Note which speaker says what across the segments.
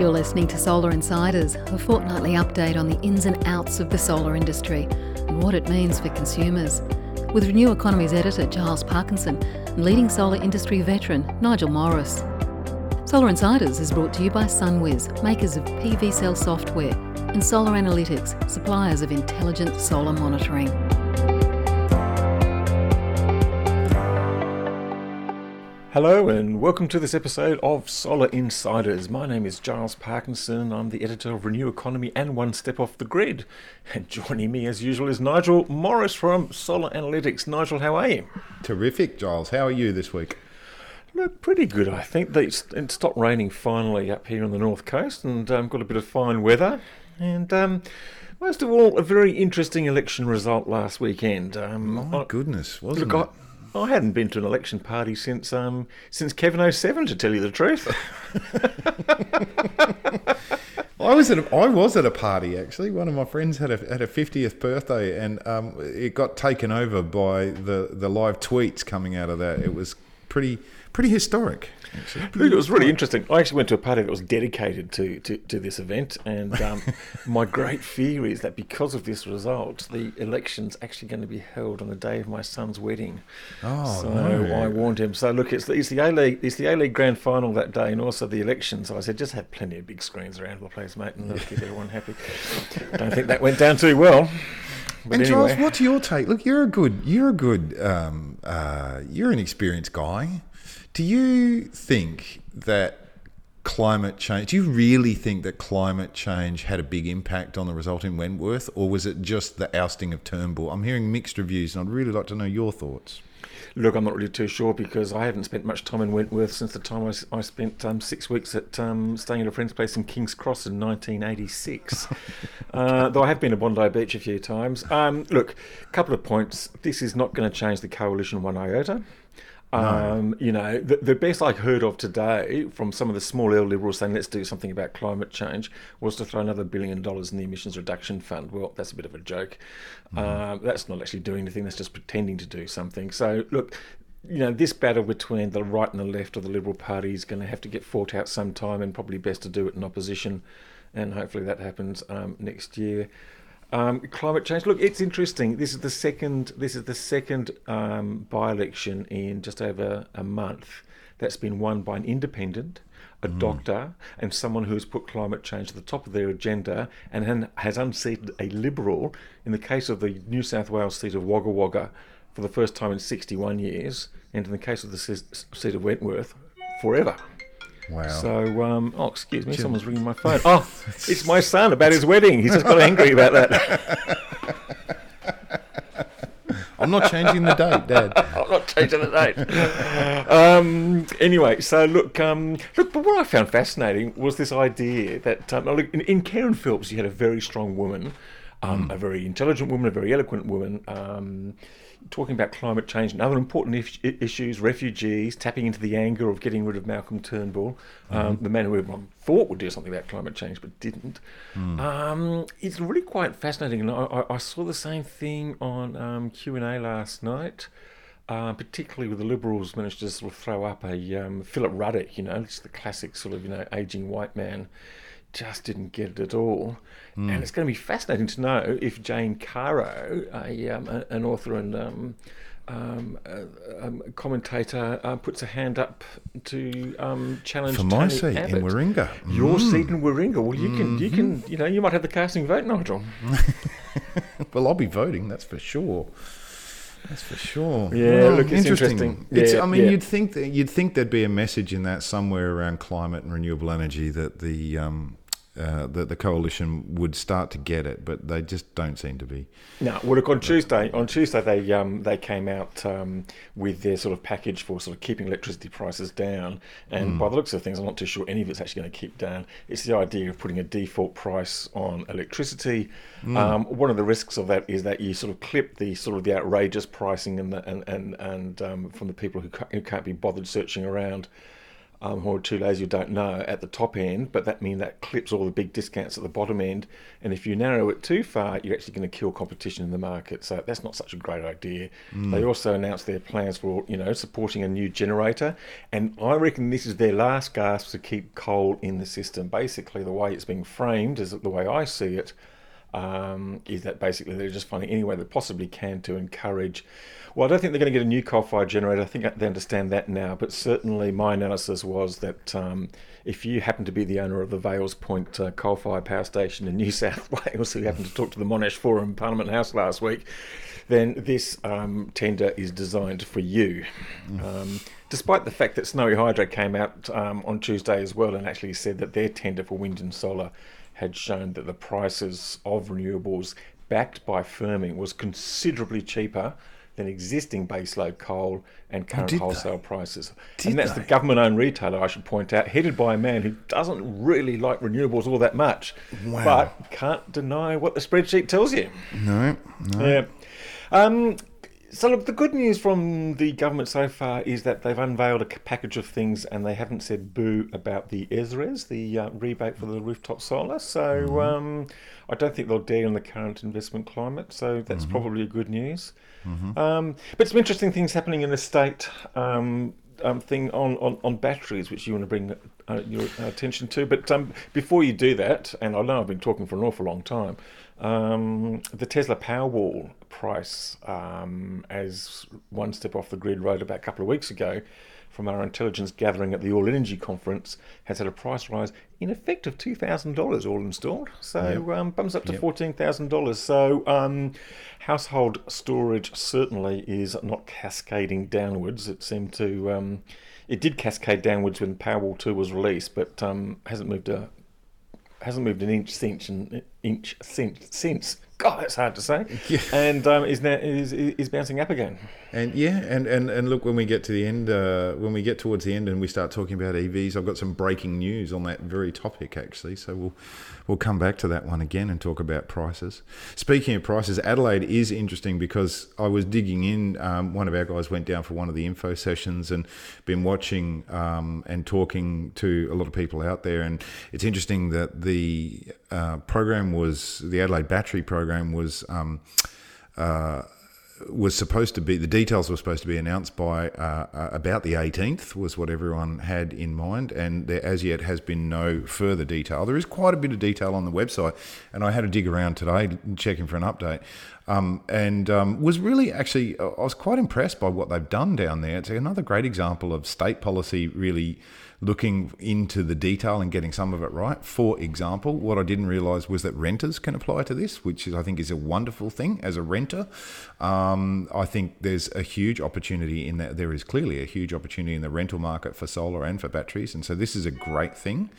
Speaker 1: You're listening to Solar Insiders, a fortnightly update on the ins and outs of the solar industry and what it means for consumers. With Renew Economy's editor Giles Parkinson and leading solar industry veteran Nigel Morris. Solar Insiders is brought to you by SunWiz, makers of PVSell software, and Solar Analytics, suppliers of intelligent solar monitoring.
Speaker 2: Hello and welcome to this episode of Solar Insiders. My name is Giles Parkinson. I'm the editor of Renew Economy and One Step Off the Grid. And joining me as usual is Nigel Morris from Solar Analytics. Nigel, how are you?
Speaker 3: Terrific, Giles. How are you this week?
Speaker 2: Look, pretty good, I think. It stopped raining finally up here on the north coast and um, got a bit of fine weather. And um, most of all, a very interesting election result last weekend.
Speaker 3: Um, My goodness, wasn't
Speaker 2: look,
Speaker 3: it?
Speaker 2: I hadn't been to an election party since um, since Kevin 07, to tell you the truth.
Speaker 3: I was at a, I was at a party actually. One of my friends had a had a fiftieth birthday, and um, it got taken over by the the live tweets coming out of that. It was pretty pretty historic.
Speaker 2: Actually. It was really interesting. I actually went to a party that was dedicated to, to, to this event, and um, my great fear is that because of this result, the election's actually going to be held on the day of my son's wedding.
Speaker 3: Oh,
Speaker 2: so
Speaker 3: no.
Speaker 2: I warned him. So look, it's the, it's the A League, it's the A League Grand Final that day, and also the election. So I said, just have plenty of big screens around the place, mate, and that'll keep everyone happy. Don't think that went down too well.
Speaker 3: But and anyway. Charles, what's your take? Look, you're a good, you're a good, um, uh, you're an experienced guy. Do you think that climate change, do you really think that climate change had a big impact on the result in Wentworth, or was it just the ousting of Turnbull? I'm hearing mixed reviews, and I'd really like to know your thoughts.
Speaker 2: Look, I'm not really too sure because I haven't spent much time in Wentworth since the time I, I spent um, six weeks at um, staying at a friend's place in King's Cross in 1986. uh, though I have been to Bondi Beach a few times. Um, look, a couple of points. This is not going to change the coalition one iota. Um, you know, the, the, best I heard of today from some of the small L liberals saying let's do something about climate change was to throw another billion dollars in the emissions reduction fund. Well, that's a bit of a joke. Mm. that's not actually doing anything. That's just pretending to do something. So look, you know, this battle between the right and the left of the Liberal Party is going to have to get fought out sometime, and probably best to do it in opposition. And hopefully that happens um, next year. Um, climate change. Look, it's interesting. This is the second. This is the second um, by-election in just over a month that's been won by an independent, a mm. doctor, and someone who has put climate change to the top of their agenda and has unseated a liberal. In the case of the New South Wales seat of Wagga Wagga, for the first time in 61 years, and in the case of the seat of Wentworth, forever.
Speaker 3: Wow.
Speaker 2: So, um, oh, excuse me, Jim. someone's ringing my phone. Oh, it's my son about his wedding. He's just got angry about that.
Speaker 3: I'm not changing the date, Dad.
Speaker 2: I'm not changing the date. um, anyway, so look, um, look. But what I found fascinating was this idea that um, look, in, in Kerryn Phelps, you had a very strong woman, um, mm. a very intelligent woman, a very eloquent woman um, talking about climate change and other important issues, refugees, tapping into the anger of getting rid of Malcolm Turnbull, um, mm-hmm. the man who everyone thought would do something about climate change but didn't. Mm. Um, it's really quite fascinating, and I, I, saw the same thing on um, Q and A last night. Uh, particularly with the Liberals managed to sort of throw up a um, Philip Ruddock, you know, just the classic sort of you know aging white man just didn't get it at all. Mm. And it's going to be fascinating to know if Jane Caro, a, um, an author and um, um, a, um, commentator, uh, puts a hand up to um, challenge
Speaker 3: for my
Speaker 2: Tony
Speaker 3: seat
Speaker 2: Abbott.
Speaker 3: in Warringah.
Speaker 2: Your mm. seat in Warringah. Well, you mm-hmm. can, you can, mm-hmm. you know, you might have the casting vote, Nigel.
Speaker 3: well, I'll be voting. That's for sure. That's for sure.
Speaker 2: Yeah, well, look, it's interesting. interesting.
Speaker 3: It's,
Speaker 2: yeah,
Speaker 3: I mean,
Speaker 2: yeah.
Speaker 3: you'd think that you'd think there'd be a message in that somewhere around climate and renewable energy that the um, uh, that the coalition would start to get it, but they just don't seem to be.
Speaker 2: No, well, look on Tuesday. On Tuesday, they um, they came out um, with their sort of package for sort of keeping electricity prices down. And mm. by the looks of things, I'm not too sure any of it's actually going to keep down. It's the idea of putting a default price on electricity. Mm. Um, one of the risks of that is that you sort of clip the sort of the outrageous pricing and the, and and and um, from the people who, who can't be bothered searching around um, or too lazy, you don't know at the top end, but that means that clips all the big discounts at the bottom end. And if you narrow it too far, you're actually going to kill competition in the market. So that's not such a great idea. Mm. They also announced their plans for you know supporting a new generator, and I reckon this is their last gasp to keep coal in the system. Basically, the way it's being framed is the way I see it um, is that basically they're just finding any way they possibly can to encourage. Well, I don't think they're going to get a new coal-fired generator. I think they understand that now. But certainly, my analysis was that um, if you happen to be the owner of the Vales Point uh, coal-fired power station in New South Wales, who happened to talk to the Monash Forum Parliament House last week, then this um, tender is designed for you. Mm. despite the fact that Snowy Hydro came out um, on Tuesday as well and actually said that their tender for wind and solar had shown that the prices of renewables backed by firming was considerably cheaper than existing baseload coal and current oh, wholesale they? prices. Did and that's they? the government owned retailer, I should point out, headed by a man who doesn't really like renewables all that much, wow. but can't deny what the spreadsheet tells you.
Speaker 3: No, no.
Speaker 2: Yeah. Um, so look, the good news from the government so far is that they've unveiled a package of things, and they haven't said boo about the SRES, the uh, rebate for the rooftop solar. So mm-hmm. um, I don't think they'll dare in the current investment climate. So that's mm-hmm. probably good news. Mm-hmm. Um, but some interesting things happening in the state. Um, um, thing on, on, on batteries, which you want to bring uh, your attention to. But um, before you do that, and I know I've been talking for an awful long time, um, the Tesla Powerwall price, um, as one step off the grid wrote about a couple of weeks ago from our intelligence gathering at the All Energy Conference, has had a price rise in effect of $2,000 all installed. So yep. um, bumps up to yep. $14,000. So um, household storage certainly is not cascading downwards. It seemed to. Um, it did cascade downwards when Powerwall 2 was released, but um, hasn't moved a hasn't moved an inch since inch since since. God, that's hard to say. Yeah. And um, is now is is bouncing up again.
Speaker 3: And yeah, and, and, and look, when we get to the end, uh, when we get towards the end, and we start talking about EVs, I've got some breaking news on that very topic actually. So we'll we'll come back to that one again and talk about prices. Speaking of prices, Adelaide is interesting because I was digging in. Um, one of our guys went down for one of the info sessions and been watching um, and talking to a lot of people out there. And it's interesting that the uh, program was the Adelaide Battery program was. Um, uh, was supposed to be the details were supposed to be announced by uh, uh, about the 18th was what everyone had in mind. And there as yet has been no further detail. There is quite a bit of detail on the website and i had to dig around today checking for an update. Um, and um, was really actually i was quite impressed by what they've done down there. It's another great example of state policy really looking into the detail and getting some of it right. For example, what I didn't realise was that renters can apply to this, which is, I think is a wonderful thing as a renter. Um, I think there's a huge opportunity in that. There is clearly a huge opportunity in the rental market for solar and for batteries, and so this is a great thing.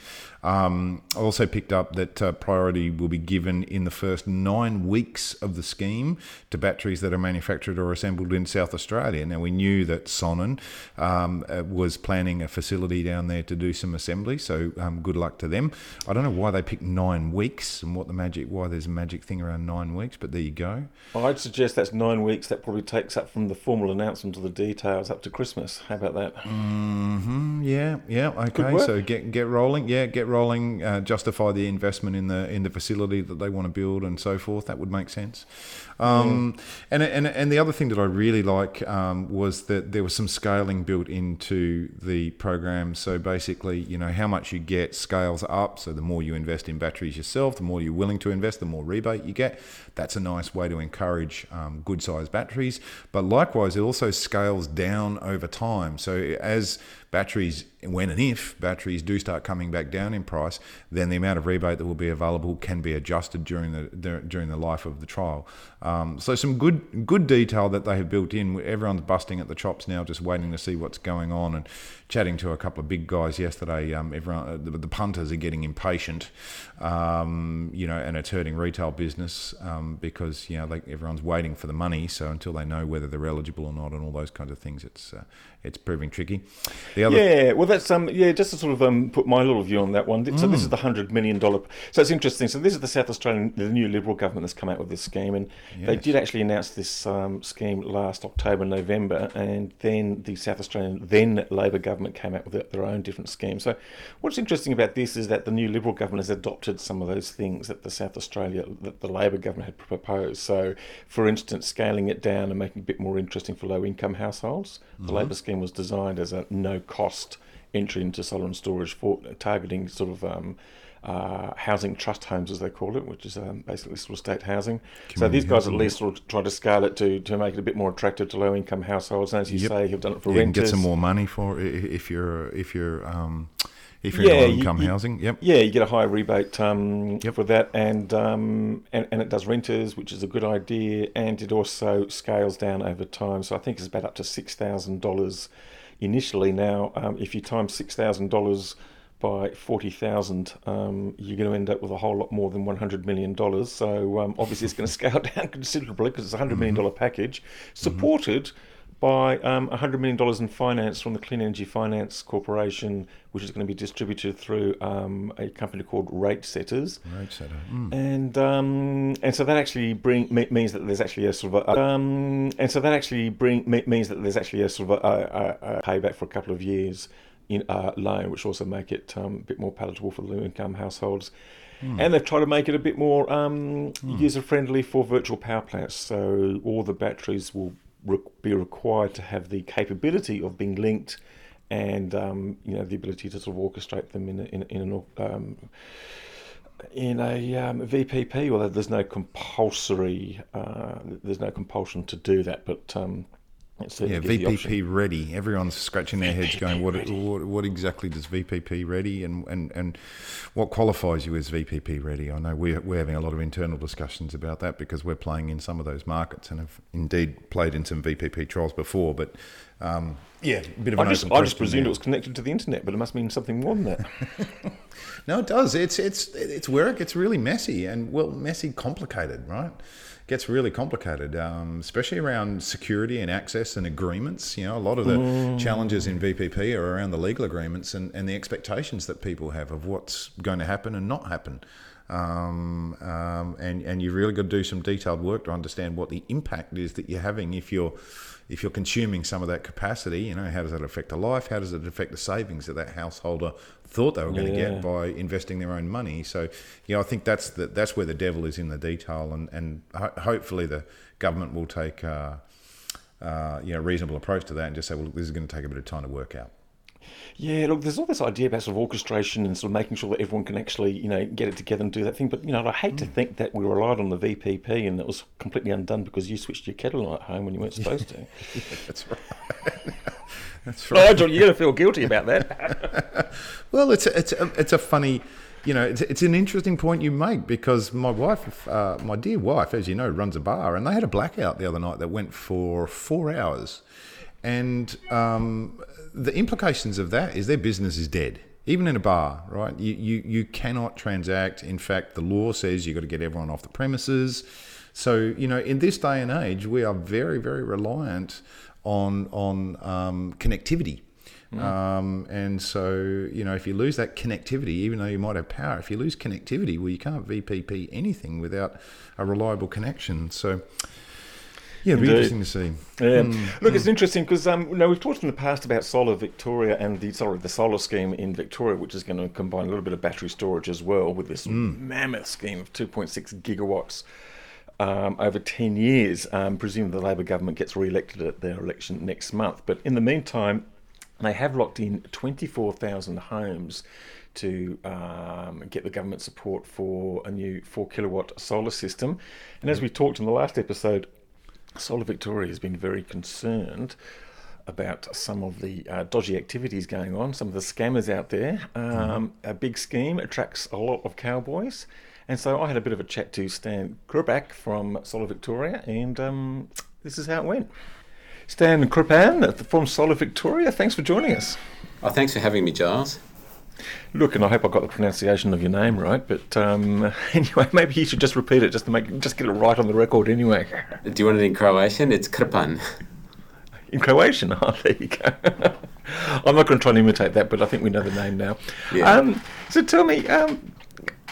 Speaker 3: Um, I also picked up that uh, priority will be given in the first nine weeks of the scheme to batteries that are manufactured or assembled in South Australia. Now, we knew that Sonnen um, uh, was planning a facility down there to do some assembly, so um, good luck to them. I don't know why they picked nine weeks and what the magic, why there's a magic thing around nine weeks, but there you go.
Speaker 2: I'd suggest that's nine weeks. That probably takes up from the formal announcement to the details up to Christmas. How about that?
Speaker 3: Mm-hmm. Yeah, yeah, okay. So get get rolling. Yeah, get rolling, uh, justify the investment in the in the facility that they want to build and so forth. That would make sense. Um, yeah. and, and and the other thing that I really like um, was that there was some scaling built into the program. So basically, you know, how much you get scales up. So the more you invest in batteries yourself, the more you're willing to invest, the more rebate you get. That's a nice way to encourage um, good sized batteries. But likewise, it also scales down over time. So as batteries, when and if batteries do start coming back down in price, then the amount of rebate that will be available can be adjusted during the, during the life of the trial. Um, so some good good detail that they have built in. Everyone's busting at the chops now, just waiting to see what's going on. And chatting to a couple of big guys yesterday, um, everyone uh, the, the, punters are getting impatient, um, you know, and it's hurting retail business um, because you know everyone's waiting for the money. So until they know whether they're eligible or not, and all those kinds of things, it's uh, it's proving tricky. The other,
Speaker 2: yeah, well, that's um, yeah, just to sort of um, put my little view on that one. So this is
Speaker 3: Mm.
Speaker 2: the hundred million dollar. So it's interesting. So this is the South Australian, the new Liberal government that's come out with this scheme, and they did actually announce this um, scheme last October, November, and then the South Australian then Labor government came out with their- own different scheme. So what's interesting about this is that the new Liberal government has adopted some of those things that the South Australia, that the Labor government had proposed. So, for instance, scaling it down and making it a bit more interesting for low income households. The Labor scheme was designed as a no cost entry into solar and storage for targeting sort of um, uh, housing trust homes, as they call it, which is um, basically sort of state housing. so these guys at least sort of try to scale it to, to make it a bit more attractive to low income households. And as you
Speaker 3: Yep.
Speaker 2: say, have done it for
Speaker 3: you can get some more money for if you're if you're um, if you're
Speaker 2: Yeah,
Speaker 3: in low-income
Speaker 2: you-
Speaker 3: housing. Yep.
Speaker 2: Yeah, you get a higher rebate um,
Speaker 3: Yep.
Speaker 2: for that, and, um, and and it does renters, which is a good idea, and it also scales down over time. So I think it's about up to six thousand dollars initially. Now, um, if you times six thousand dollars by forty thousand, um, you're going to end up with a whole lot more than one hundred million dollars. So um, obviously, it's going to scale down considerably because it's a hundred million dollar package supported by um, $100 million in finance from the Clean Energy Finance Corporation, which is going to be distributed through um, a company called Rate Setters.
Speaker 3: Right, so, mm.
Speaker 2: And um, and so that actually bring means that there's actually a sort of a, um, and so that actually bring means that there's actually a sort of a, a, a payback for a couple of years in uh, loan, which also make it um, a bit more palatable for low income households. And they've tried to make it a bit more um, user friendly for virtual power plants. So all the batteries will re- be required to have the capability of being linked and um, you know the ability to sort of orchestrate them in a, in, in an um, in a um, VPP. Well, there's no compulsory, uh, there's no compulsion to do that, but um,
Speaker 3: Yeah,
Speaker 2: gives the option.
Speaker 3: VPP ready. Everyone's scratching their heads, going, "What, what, what exactly does VPP ready, and, and, and what qualifies you as VPP ready?" I know we're, we're having a lot of internal discussions about that because we're playing in some of those markets and have indeed played in some VPP trials before. But um, yeah, a bit of an
Speaker 2: I just,
Speaker 3: open
Speaker 2: I just presumed
Speaker 3: there.
Speaker 2: it was connected to the internet, but it must mean something more than that.
Speaker 3: No, it does. It's it's it's where it gets really messy and well, messy, complicated, right? Gets really complicated, um, especially around security and access and agreements. You know, a lot of the challenges in VPP are around the legal agreements and, and the expectations that people have of what's going to happen and not happen. Um, um, and and you really got to do some detailed work to understand what the impact is that you're having if you're if you're consuming some of that capacity. You know, how does that affect the life? How does it affect the savings that that householder thought they were going to get by investing their own money? So, you know, I think that's the, that's where the devil is in the detail, and and ho- hopefully the government will take. Uh, uh, you know, reasonable approach to that, and just say, well, this is going to take a bit of time to work out.
Speaker 2: Yeah, look, there's all this idea about sort of orchestration and sort of making sure that everyone can actually, you know, get it together and do that thing. But you know, I hate to think that we relied on the VPP and it was completely undone because you switched your kettle on at home when you weren't supposed to.
Speaker 3: That's right. that's
Speaker 2: No, John, you're going to feel guilty about that.
Speaker 3: Well, it's a, it's a, it's a funny, you know, it's, it's an interesting point you make because my wife, uh, my dear wife, as you know, runs a bar, and they had a blackout the other night that went for four hours, and um, the implications of that is their business is dead. Even in a bar, right? You, you you cannot transact. In fact, the law says you've got to get everyone off the premises. So you know, in this day and age, we are very very reliant on on um, connectivity. Um, and so, you know, if you lose that connectivity, even though you might have power, if you lose connectivity, well, you can't VPP anything without a reliable connection. So, yeah, it'd be
Speaker 2: Indeed.
Speaker 3: interesting to see.
Speaker 2: Yeah.
Speaker 3: Hmm.
Speaker 2: Look, it's interesting because um, you know, we've talked in the past about solar Victoria and the sorry the solar scheme in Victoria, which is going to combine a little bit of battery storage as well with this
Speaker 3: Hmm.
Speaker 2: mammoth scheme of 2.6 gigawatts. Um, over 10 years, um, presumably the Labor government gets re-elected at their election next month. But in the meantime, they have locked in 24,000 homes to um, get the government support for a new 4 kilowatt solar system. And as we talked in the last episode, Solar Victoria has been very concerned about some of the uh, dodgy activities going on, some of the scammers out there. Um, A big scheme attracts a lot of cowboys. And so I had a bit of a chat to Stan Krpan from Solar Victoria, and um, this is how it went. Stan Krpan from Solar Victoria, thanks for joining us.
Speaker 4: Oh, thanks for having me, Giles.
Speaker 2: Look, and I hope I got the pronunciation of your name right, but um, anyway, maybe you should just repeat it just to make just get it right on the record anyway.
Speaker 4: Do you want it in Croatian? It's Krpan.
Speaker 2: in Croatian. Oh, there you go. I'm not going to try and imitate that, but I think we know the name now.
Speaker 4: Yeah.
Speaker 2: Um, so tell me, um,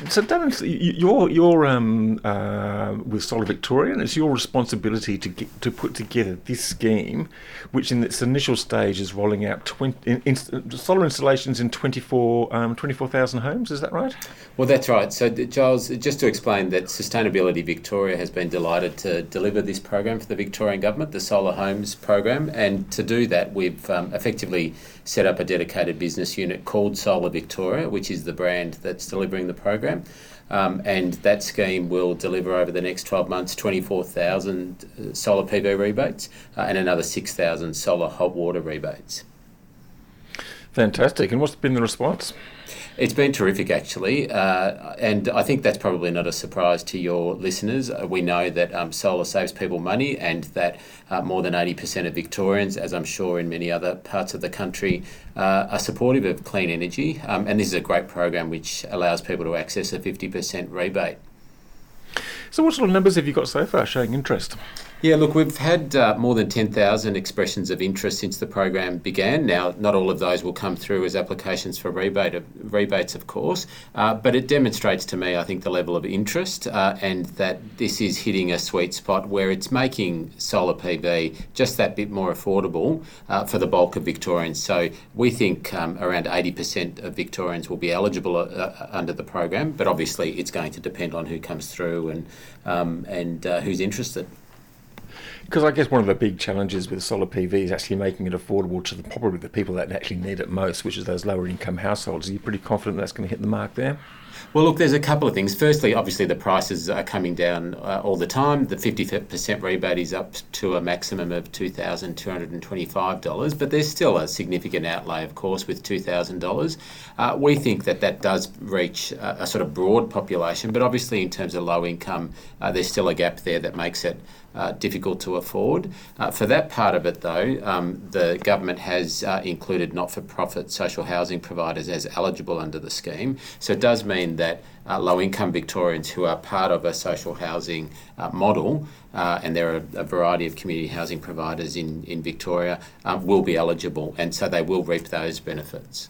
Speaker 2: so Darren, you're you're um, uh, with Solar Victoria, and it's your responsibility to get, to put together this scheme, which in its initial stage is rolling out 20, in, in, solar installations in 24 um, 24,000 homes. Is that right?
Speaker 4: Well, that's right. So, Giles, just to explain that Sustainability Victoria has been delighted to deliver this program for the Victorian government, the Solar Homes program, and to do that, we've um, effectively set up a dedicated business unit called Solar Victoria, which is the brand that's delivering the program. Um, and that scheme will deliver over the next 12 months 24,000 uh, solar PV rebates uh, and another 6,000 solar hot water rebates.
Speaker 2: Fantastic. And what's been the response?
Speaker 4: It's been terrific, actually, uh, and I think that's probably not a surprise to your listeners. Uh, we know that um, solar saves people money, and that uh, more than 80% of Victorians, as I'm sure in many other parts of the country, uh, are supportive of clean energy. Um, and this is a great program which allows people to access a 50% rebate.
Speaker 2: So, what sort of numbers have you got so far showing interest?
Speaker 4: Yeah, look, we've had uh, more than 10,000 expressions of interest since the program began. Now, not all of those will come through as applications for rebate of, rebates, of course, uh, but it demonstrates to me, I think, the level of interest uh, and that this is hitting a sweet spot where it's making solar PV just that bit more affordable uh, for the bulk of Victorians. So we think um, around 80% of Victorians will be eligible uh, uh, under the program, but obviously it's going to depend on who comes through and, um, and who's interested.
Speaker 2: Because I guess one of the big challenges with solar PV is actually making it affordable to the probably the people that actually need it most, which is those lower income households. Are you pretty confident that's going to hit the mark there?
Speaker 4: Well, look, there's a couple of things. Firstly, obviously, the prices are coming down uh, all the time. The 50% rebate is up to a maximum of $2,225, but there's still a significant outlay, of course, with $2,000. Uh, we think that that does reach a, a, sort of broad population, but obviously, in terms of low income, uh, there's still a gap there that makes it uh, difficult to afford. Uh, for that part of it, though, um, the government has uh, included not for profit social housing providers as eligible under the scheme. So it does mean that uh, low income Victorians who are part of a social housing uh, model, and there are a variety of community housing providers in, in Victoria, will be eligible, and so they will reap those benefits.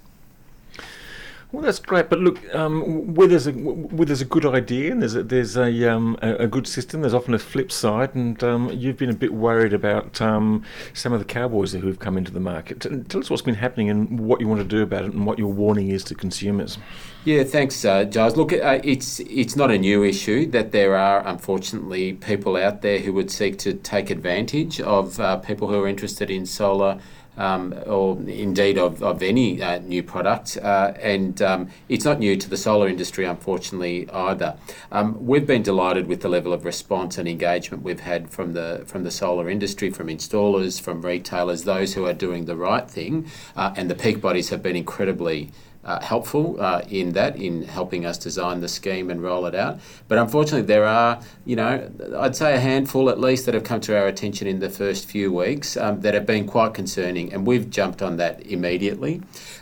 Speaker 2: Well, that's great. But look, um, where there's a where there's a good idea and there's a, there's a, um, a, a good system, there's often a flip side. And um, you've been a bit worried about um, some of the cowboys who've come into the market. Tell us what's been happening and what you want to do about it, and what your warning is to consumers.
Speaker 4: Yeah, thanks, uh, Giles. Look, uh, it's it's not a new issue that there are unfortunately people out there who would seek to take advantage of uh, people who are interested in solar um, or indeed of, of any uh, new product. Uh, and um, it's not new to the solar industry, unfortunately, either. Um, we've been delighted with the level of response and engagement we've had from the from the solar industry, from installers, from retailers, those who are doing the right thing. Uh, and the peak bodies have been incredibly uh, helpful uh, in that, in helping us design the scheme and roll it out. But unfortunately, there are, you know, I'd say a handful at least that have come to our attention in the first few weeks um, that have been quite concerning, and we've jumped on that immediately.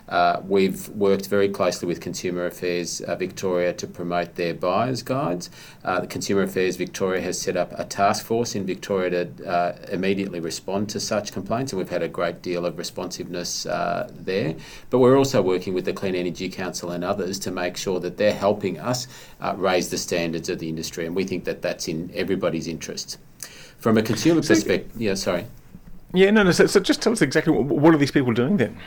Speaker 4: Uh, we've worked very closely with Consumer Affairs uh, Victoria to promote their buyers guides. Uh, the Consumer Affairs Victoria has set up a task force in Victoria to uh, immediately respond to such complaints, and we've had a great deal of responsiveness uh, there. But we're also working with the Clean Energy Council and others to make sure that they're helping us uh, raise the standards of the industry, and we think that that's in everybody's interest. From a consumer perspective, yeah, sorry.
Speaker 2: Yeah, no, no. So, so just tell us exactly what, what are these people doing then?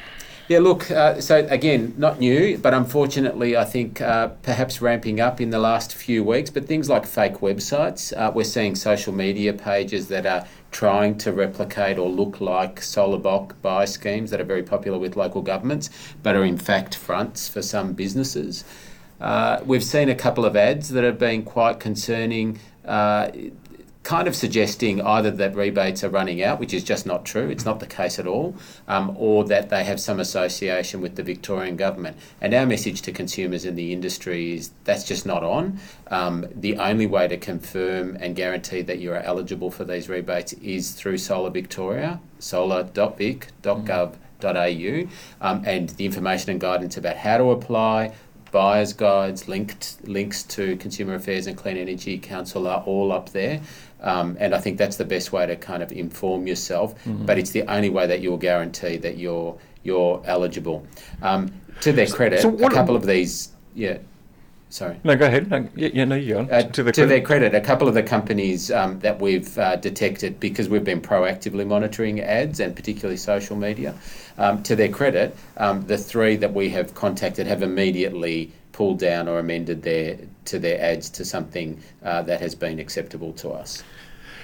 Speaker 4: Yeah, look, uh, so again, not new, but unfortunately, I think uh, perhaps ramping up in the last few weeks. But things like fake websites, uh, we're seeing social media pages that are trying to replicate or look like solar bulk buy schemes that are very popular with local governments, but are in fact fronts for some businesses. Uh, we've seen a couple of ads that have been quite concerning uh, kind of suggesting either that rebates are running out, which is just not true, it's not the case at all, um, or that they have some association with the Victorian government. And our message to consumers in the industry is that's just not on. Um, the only way to confirm and guarantee that you are eligible for these rebates is through Solar Victoria, solar.vic.gov.au, um, and the information and guidance about how to apply buyers guides, linked links to Consumer Affairs and Clean Energy Council are all up there. Um, and I think that's the best way to kind of inform yourself. Mm-hmm. But it's the only way that you'll guarantee that you're you're eligible. Um, to their credit, so a couple of these, yeah. Sorry.
Speaker 2: No, go ahead. No, yeah, yeah, no, you go.
Speaker 4: Uh, to, the to their credit, a couple of the companies um, that we've uh, detected because we've been proactively monitoring ads and particularly social media. Um, to their credit, um, the three that we have contacted have immediately pulled down or amended their to their ads to something uh, that has been acceptable to us.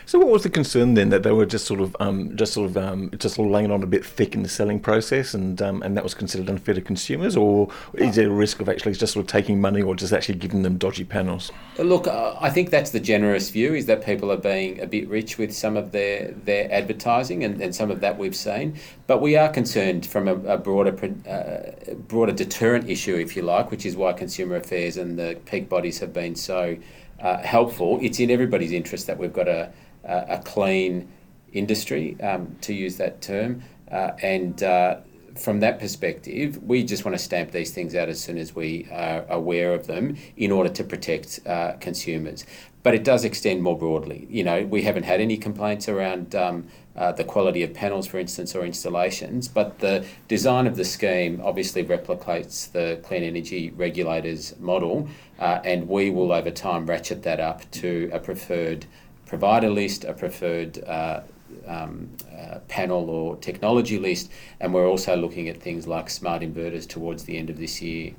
Speaker 2: So, what was the concern then that they were just sort of, um, just sort of, um, just sort of laying on a bit thick in the selling process, and um, and that was considered unfair to consumers, or is there a risk of actually just sort of taking money, or just actually giving them dodgy panels?
Speaker 4: Look, uh, I think that's the generous view is that people are being a bit rich with some of their their advertising, and, and some of that we've seen. But we are concerned from a, a broader uh, broader deterrent issue, if you like, which is why Consumer Affairs and the peak bodies have been so. Uh, helpful. It's in everybody's interest that we've got a, a clean industry, um, to use that term. Uh, and uh, from that perspective, we just want to stamp these things out as soon as we are aware of them in order to protect uh, consumers. But it does extend more broadly. You know, we haven't had any complaints around um, uh, the quality of panels, for instance, or installations, but the design of the scheme obviously replicates the clean energy regulators model, uh, and we will over time ratchet that up to a preferred provider list, a preferred uh, um, uh, panel or technology list, and we're also looking at things like smart inverters towards the end of this year.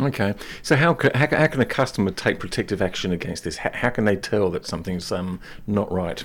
Speaker 2: Okay, so how can, how, how can a customer take protective action against this? How, how can they tell that something's um, not right?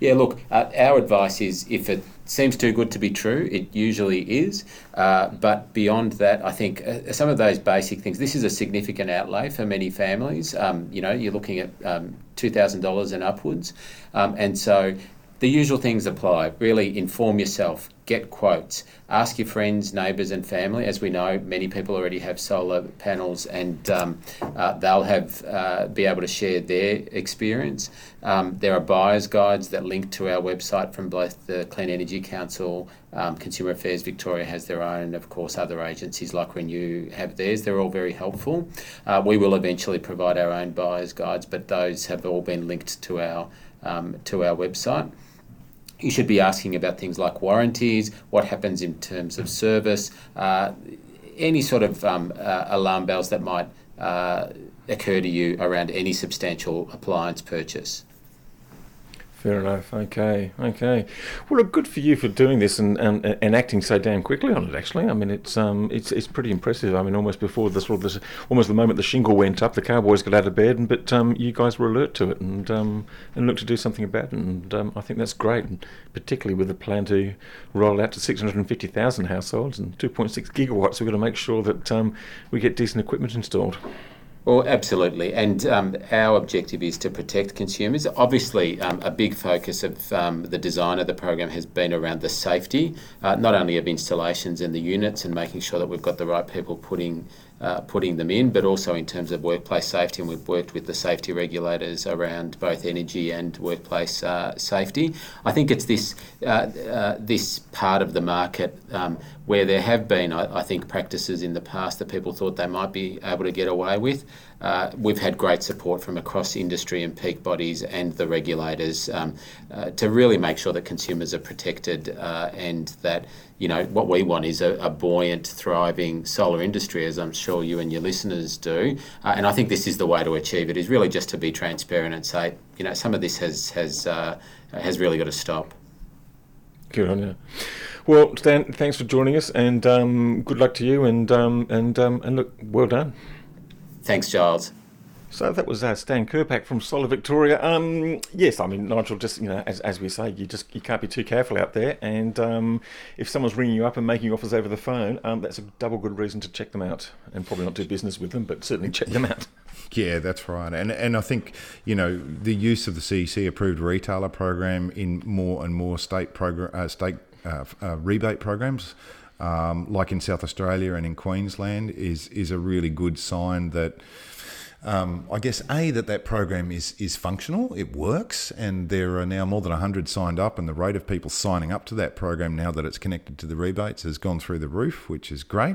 Speaker 4: Yeah, look, uh, our advice is if it seems too good to be true, it usually is. Uh, but beyond that, I think uh, some of those basic things, this is a significant outlay for many families. Um, you know, you're looking at um, $2,000 and upwards. Um, and so the usual things apply. Really inform yourself, get quotes, ask your friends, neighbours, and family. As we know, many people already have solar panels, and um, uh, they'll have uh, be able to share their experience. Um, there are buyers guides that link to our website from both the Clean Energy Council, um, Consumer Affairs Victoria has their own, and of course other agencies like Renew have theirs. They're all very helpful. Uh, we will eventually provide our own buyers guides, but those have all been linked to our um, to our website you should be asking about things like warranties, what happens in terms of service, uh, any sort of um, uh, alarm bells that might uh, occur to you around any substantial appliance purchase.
Speaker 2: Fair enough. Okay. Okay. Well, good for you for doing this and, and, and acting so damn quickly on it. Actually, I mean, it's um, it's it's pretty impressive. I mean, almost before the sort of this, almost the moment the shingle went up, the Cowboys got out of bed, and but um, you guys were alert to it and um, and looked to do something about it. And um, I think that's great, and particularly with the plan to roll out to 650,000 households and 2.6 gigawatts, we've got to make sure that um, we get decent equipment installed.
Speaker 4: Well, absolutely. And um, our objective is to protect consumers. Obviously, um, a big focus of um, the design of the program has been around the safety, uh, not only of installations and the units and making sure that we've got the right people putting uh, putting them in, but also in terms of workplace safety. And we've worked with the safety regulators around both energy and workplace uh, safety. I think it's this uh, uh this part of the market um, where there have been, I, I, think, practices in the past that people thought they might be able to get away with. Uh, we've had great support from across industry and peak bodies and the regulators um, uh, to really make sure that consumers are protected and that you know, what we want is a, a, buoyant, thriving solar industry, as I'm sure you and your listeners do. Uh, and I think this is the way to achieve it. Is really just to be transparent and say, you know, some of this has has uh, has really got to stop.
Speaker 2: Good on you. Well, Stan, thanks for joining us, and um, good luck to you. And um, and um, and look, well done.
Speaker 4: Thanks, Giles.
Speaker 2: So that was uh, Stan Krpan from Solar Victoria. Um, yes, I mean Nigel. Just you know, as, as we say, you just you can't be too careful out there. And um, if someone's ringing you up and making offers over the phone, um, that's a double good reason to check them out, and probably not do business with them, but certainly check them out.
Speaker 3: Yeah, that's right. And and I think you know the use of the CEC approved retailer program in more and more state program uh, state uh, uh, rebate programs. Um, like in South Australia and in Queensland, is is a really good sign that um, I guess a that that program is is functional, it works, and there are now more than hundred signed up, and the rate of people signing up to that program now that it's connected to the rebates has gone through the roof, which is great.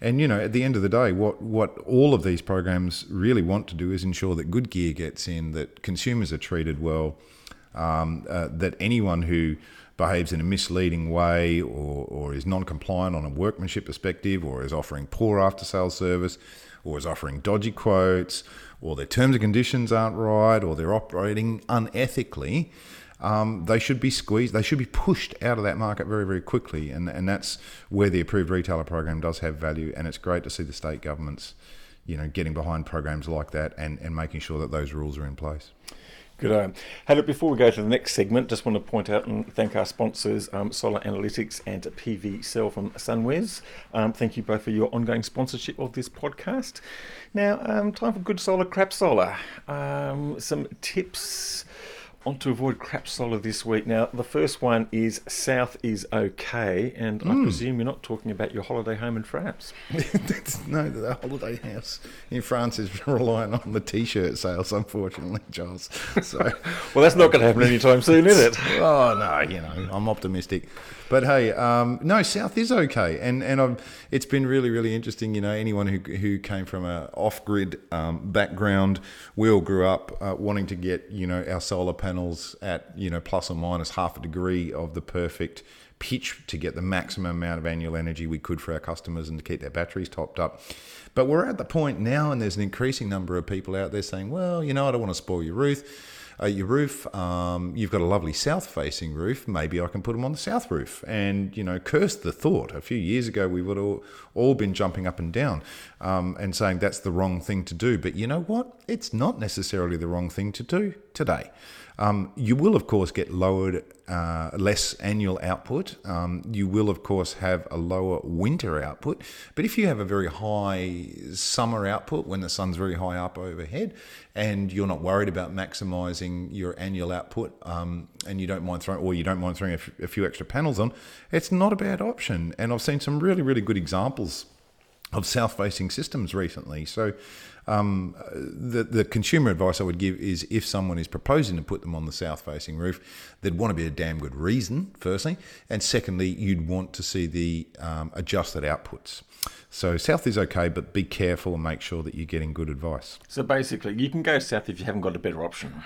Speaker 3: And you know, at the end of the day, what what all of these programs really want to do is ensure that good gear gets in, that consumers are treated well, um, uh, that anyone who behaves in a misleading way or, or is non-compliant on a workmanship perspective or is offering poor after-sales service or is offering dodgy quotes, or their terms and conditions aren't right, or they're operating unethically, um, they should be squeezed. They should be pushed out of that market very, very quickly. And, and that's where the approved retailer program does have value. And it's great to see the state governments, you know, getting behind programs like that and, and making sure that those rules are in place.
Speaker 2: Good. Hey, look, before we go to the next segment, just want to point out and thank our sponsors, um, Solar Analytics and PVSell from SunWiz. Um, thank you both for your ongoing sponsorship of this podcast. Now, um, time for good solar, crap solar. Um, some tips on to avoid crap solar this week. Now, the first one is South is okay, and I hmm. presume you're not talking about your holiday home in France.
Speaker 3: No, the holiday house in France is relying on the t-shirt sales, unfortunately, Giles. So,
Speaker 2: Well, that's not going to happen anytime soon, is it?
Speaker 3: oh no, you know, I'm optimistic. But hey, um, no, South is okay, and and I've, it's been really really interesting. You know, anyone who who came from a off grid um, background, we all grew up uh, wanting to get you know our solar panels at you know plus or minus half a degree of the perfect pitch to get the maximum amount of annual energy we could for our customers and to keep their batteries topped up. But we're at the point now, and there's an increasing number of people out there saying, well, you know, I don't want to spoil your roof. Uh, your roof, um, you've got a lovely south-facing roof. Maybe I can put them on the south roof. And you know, curse the thought. A few years ago, we would all all been jumping up and down um, and saying that's the wrong thing to do. But you know what? It's not necessarily the wrong thing to do today. Um, you will, of course, get lowered, uh, less annual output. Um, you will, of course, have a lower winter output. But if you have a very high summer output when the sun's very high up overhead, and you're not worried about maximising your annual output, um, and you don't mind throwing, or you don't mind throwing a, f- a few extra panels on, it's not a bad option. And I've seen some really, really good examples of south-facing systems recently. So, um, the the consumer advice I would give is if someone is proposing to put them on the south-facing roof, there'd want to be a damn good reason, firstly, and secondly, you'd want to see the um, adjusted outputs. So south is okay, but be careful and make sure that you're getting good advice.
Speaker 2: So basically, you can go south if you haven't got a better option.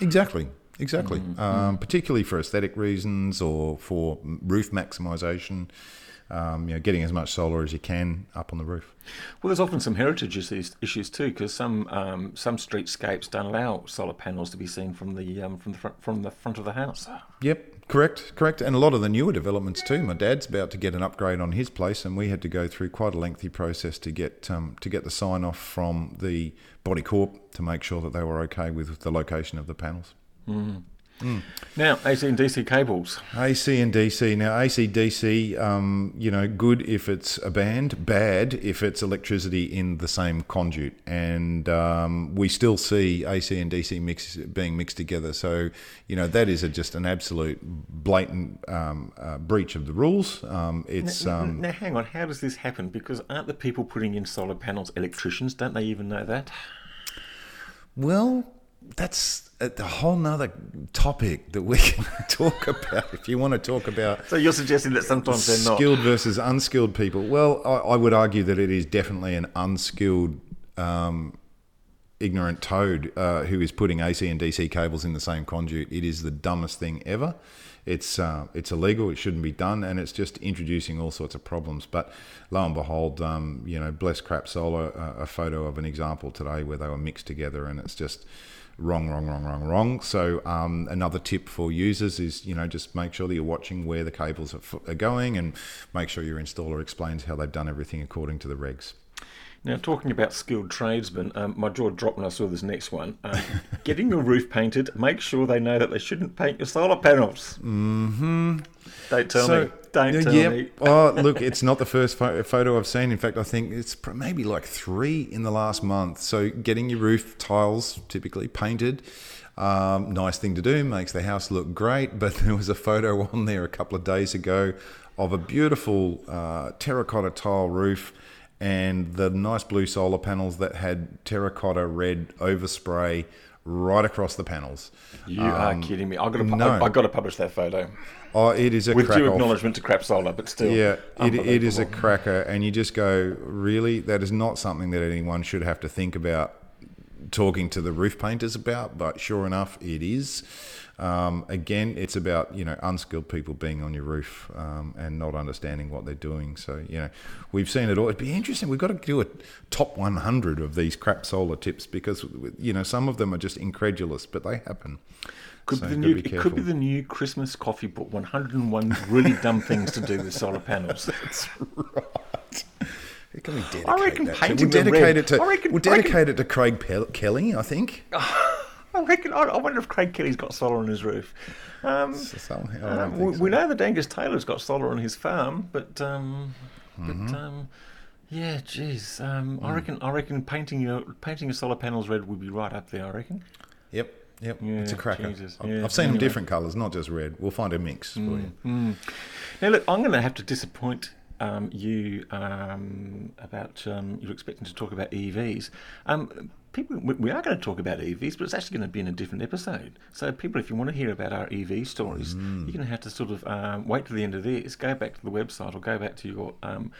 Speaker 3: Exactly. Exactly. Um, particularly for aesthetic reasons or for roof maximisation, um, you know, getting as much solar as you can up on the roof.
Speaker 2: Well, there's often some heritage issues, issues too, because some um, some streetscapes don't allow solar panels to be seen from the um, from the front, from the front of the house.
Speaker 3: Yep, correct, correct. And a lot of the newer developments too. My dad's about to get an upgrade on his place, and we had to go through quite a lengthy process to get um, to get the sign off from the body corp to make sure that they were okay with the location of the panels.
Speaker 2: Now, AC and DC cables.
Speaker 3: AC and DC. Now, AC DC, um, you know, good if it's a band, bad if it's electricity in the same conduit. And um, we still see AC and DC mix being mixed together. So, you know, that is a, just an absolute blatant um, uh, breach of the rules. Um, it's
Speaker 2: now,
Speaker 3: um,
Speaker 2: now, hang on. How does this happen? Because aren't the people putting in solar panels electricians? Don't they even know that?
Speaker 3: well, that's a a whole nother topic that we can talk about. If you want to talk about
Speaker 2: So you're suggesting that sometimes they're not.
Speaker 3: skilled versus unskilled people. Well, I, I would argue that it is definitely an unskilled, um, ignorant toad uh, who is putting AC and DC cables in the same conduit. It is the dumbest thing ever. It's uh, it's illegal. It shouldn't be done, and it's just introducing all sorts of problems. But lo and behold, um, you know, bless crap solar, uh, a photo of an example today where they were mixed together, and it's just wrong, wrong, wrong, wrong, wrong. So um, another tip for users is you know just make sure that you're watching where the cables are, f- are going, and make sure your installer explains how they've done everything according to the regs.
Speaker 2: Now, talking about skilled tradesmen, um, my jaw dropped when I saw this next one. Um, getting your roof painted, make sure they know that they shouldn't paint your solar panels. Mm-hmm. Don't tell me. Don't tell me.
Speaker 3: oh, look, it's not the first pho- photo I've seen. In fact, I think it's maybe like three in the last month. So, getting your roof tiles typically painted, um, nice thing to do, makes the house look great. But there was a photo on there a couple of days ago of a beautiful uh, terracotta tile roof. And the nice blue solar panels that had terracotta red overspray right across the panels.
Speaker 2: You are um, kidding me. I've got to,
Speaker 3: no.
Speaker 2: I've got to publish that photo.
Speaker 3: Oh, it is a
Speaker 2: With due
Speaker 3: off.
Speaker 2: acknowledgement to Crap Solar, but still.
Speaker 3: Yeah, it, it is a cracker, and you just go, really? That is not something that anyone should have to think about talking to the roof painters about, but sure enough, it is. Um, again, it's about you know unskilled people being on your roof um, and not understanding what they're doing. So you know, we've seen it all. It'd be interesting. We've got to do a top 100 of these crap solar tips because you know some of them are just incredulous, but they happen.
Speaker 2: Could
Speaker 3: So
Speaker 2: be the new,
Speaker 3: be
Speaker 2: it could be the new Christmas coffee book. 101 really dumb things to do with solar panels.
Speaker 3: Can we dedicate
Speaker 2: I reckon
Speaker 3: that to-
Speaker 2: painting
Speaker 3: we'll dedicate
Speaker 2: red-
Speaker 3: it to
Speaker 2: I reckon-
Speaker 3: we'll
Speaker 2: I reckon-
Speaker 3: it to Craig Pel- Kelly. I think.
Speaker 2: I reckon. I, I wonder if Craig Kelly's got solar on his roof. Um,
Speaker 3: So
Speaker 2: uh, we,
Speaker 3: so.
Speaker 2: we know that Angus Taylor's got solar on his farm, but um,
Speaker 3: Mm-hmm.
Speaker 2: but um, yeah, geez, um,
Speaker 3: Mm.
Speaker 2: I reckon I reckon painting your painting your solar panels red would be right up there. I reckon.
Speaker 3: Yep, yep. yeah, it's a cracker.
Speaker 2: Jesus.
Speaker 3: I've,
Speaker 2: Yeah,
Speaker 3: I've seen them different colours, not just red. We'll find a mix for you.
Speaker 2: Now, look, I'm going to have to disappoint um, you um, about um, you're expecting to talk about EVs. People, we are going to talk about EVs, but it's actually going to be in a different episode. So, people, if you want to hear about our EV stories, you're going to have to sort of um, wait to the end of this, go back to the website, or go back to your. Um,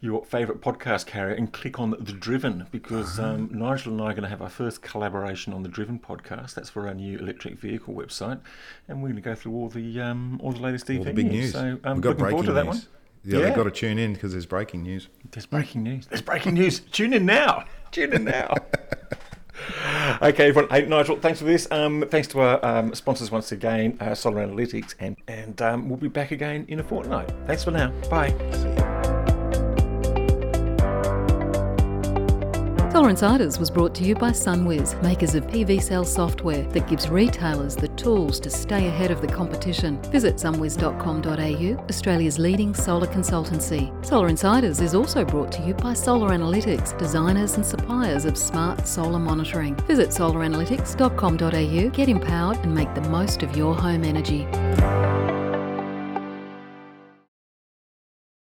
Speaker 2: your favourite podcast carrier and click on the Driven because um, Nigel and I are going to have our first collaboration on the Driven podcast. That's for our new electric vehicle website, and we're going to go through all the um, all the latest EV
Speaker 3: All the big news.
Speaker 2: So um,
Speaker 3: We've got
Speaker 2: looking forward to that
Speaker 3: news.
Speaker 2: one.
Speaker 3: Yeah,
Speaker 2: Yeah.
Speaker 3: they've got to tune in because there's breaking news.
Speaker 2: There's breaking news. There's breaking news. Tune in now. Tune in now. okay, everyone. Hey, Nigel, thanks for this. Um, thanks to our um, sponsors once again, uh, Solar Analytics, and and um, we'll be back again in a fortnight. Thanks for now. Bye.
Speaker 1: Solar Insiders was brought to you by SunWiz, makers of PVSell software that gives retailers the tools to stay ahead of the competition. Visit sunwiz.com.au, Australia's leading solar consultancy. Solar Insiders is also brought to you by Solar Analytics, designers and suppliers of smart solar monitoring. Visit solaranalytics.com.au, get empowered and make the most of your home energy.